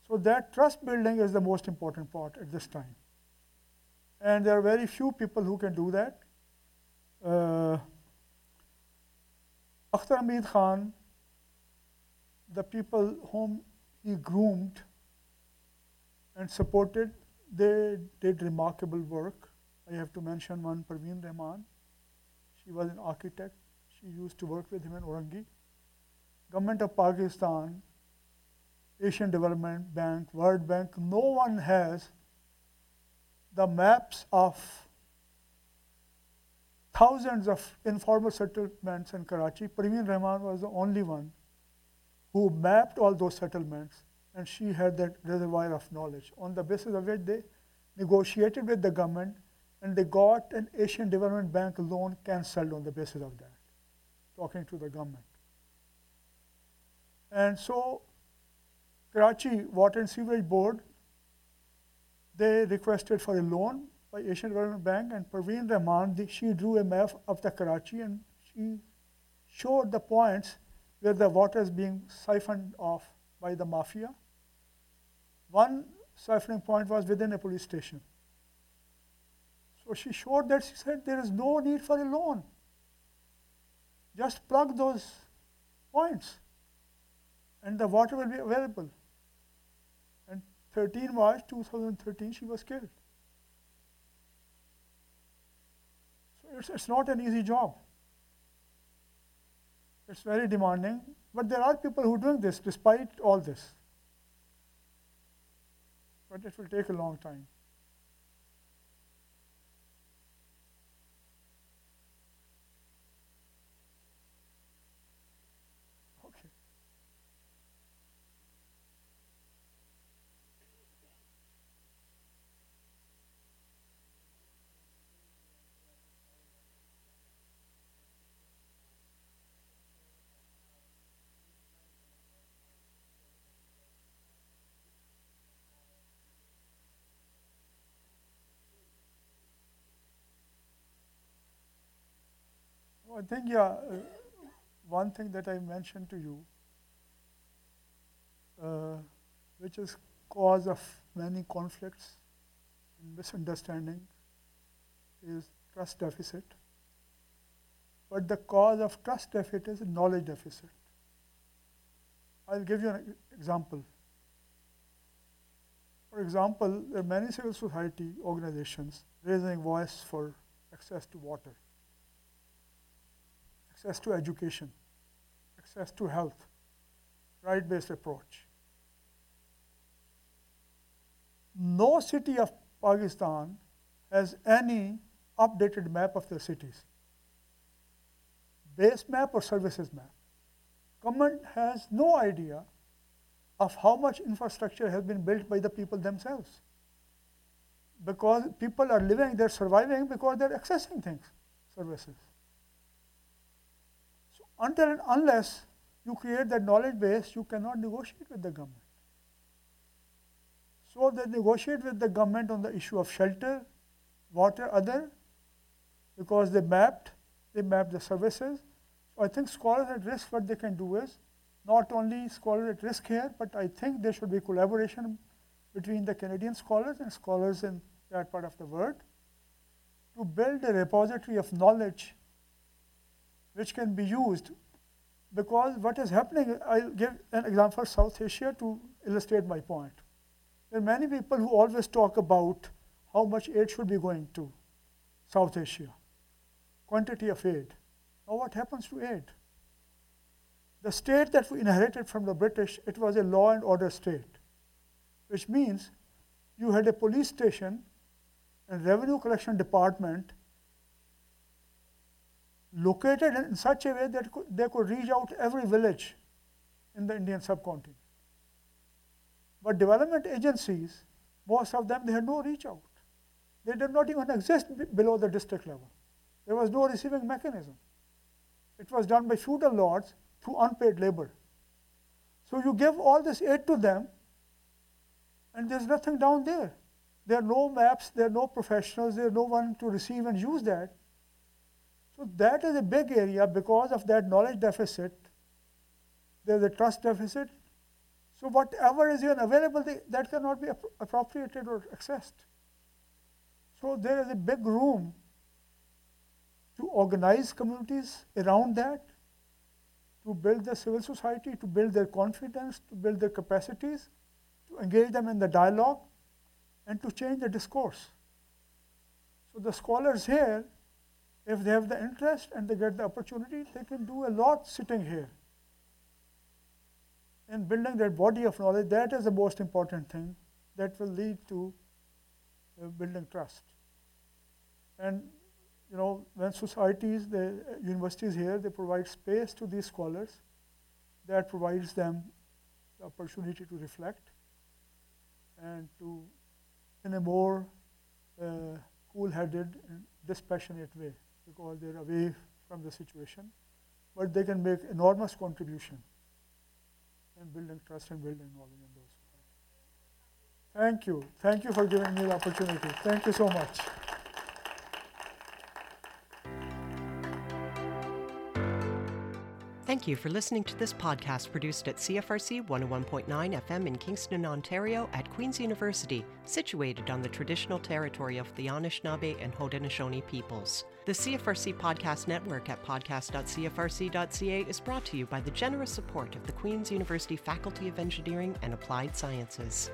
[SPEAKER 3] So that trust building is the most important part at this time, and there are very few people who can do that. Uh, Akhtar Hamid Khan, the people whom he groomed and supported, they did remarkable work. I have to mention one, Parveen Rahman. She was an architect. She used to work with him in Orangi. Government of Pakistan, Asian Development Bank, World Bank, no one has the maps of thousands of informal settlements in Karachi. Parveen Rahman was the only one who mapped all those settlements and she had that reservoir of knowledge on the basis of which they negotiated with the government and they got an Asian Development Bank loan cancelled on the basis of that, talking to the government. And so, Karachi Water and Sewerage Board, they requested for a loan by Asian Development Bank, and Parveen Rahman, she drew a map of the Karachi and she showed the points where the water is being siphoned off by the mafia. One siphoning point was within a police station. So she showed that she said there is no need for a loan. Just plug those points and the water will be available. And 13 March 2013, she was killed. So it's, it's not an easy job. It's very demanding, but there are people who are doing this despite all this. But it will take a long time. Okay. I think, yeah, uh, one thing that I mentioned to you, uh, which is cause of many conflicts and misunderstanding, is trust deficit. But the cause of trust deficit is knowledge deficit. I'll give you an example. For example, there are many civil society organizations raising voice for access to water access to education, access to health, right based approach. No city of Pakistan has any updated map of their cities, base map or services map. Government has no idea of how much infrastructure has been built by the people themselves. Because people are living, they're surviving because they're accessing things, services until and unless you create that knowledge base, you cannot negotiate with the government. So they negotiate with the government on the issue of shelter, water, other, because they mapped, they mapped the services. So I think scholars at risk, what they can do is not only scholars at risk here, but I think there should be collaboration between the Canadian scholars and scholars in that part of the world to build a repository of knowledge which can be used because what is happening, I'll give an example for South Asia to illustrate my point. There are many people who always talk about how much aid should be going to South Asia, quantity of aid. Now, what happens to aid? The state that we inherited from the British, it was a law and order state, which means you had a police station and revenue collection department located in such a way that they could reach out every village in the Indian subcontinent. But development agencies, most of them, they had no reach out. They did not even exist below the district level. There was no receiving mechanism. It was done by feudal lords through unpaid labor. So you give all this aid to them, and there's nothing down there. There are no maps, there are no professionals, there's no one to receive and use that. So that is a big area because of that knowledge deficit. There's a trust deficit. So whatever is even available, that cannot be appro- appropriated or accessed. So there is a big room to organize communities around that, to build the civil society, to build their confidence, to build their capacities, to engage them in the dialogue, and to change the discourse. So the scholars here, if they have the interest and they get the opportunity, they can do a lot sitting here. And building that body of knowledge, that is the most important thing that will lead to uh, building trust. And you know, when societies, the uh, universities here, they provide space to these scholars, that provides them the opportunity to reflect and to, in a more uh, cool-headed and dispassionate way, because they're away from the situation, but they can make enormous contribution in building trust and building knowledge in those. Thank you. Thank you for giving me the opportunity. Thank you so much.
[SPEAKER 4] Thank you for listening to this podcast produced at CFRC 101.9 FM in Kingston, Ontario, at Queen's University, situated on the traditional territory of the Anishinaabe and Haudenosaunee peoples. The CFRC Podcast Network at podcast.cfrc.ca is brought to you by the generous support of the Queen's University Faculty of Engineering and Applied Sciences.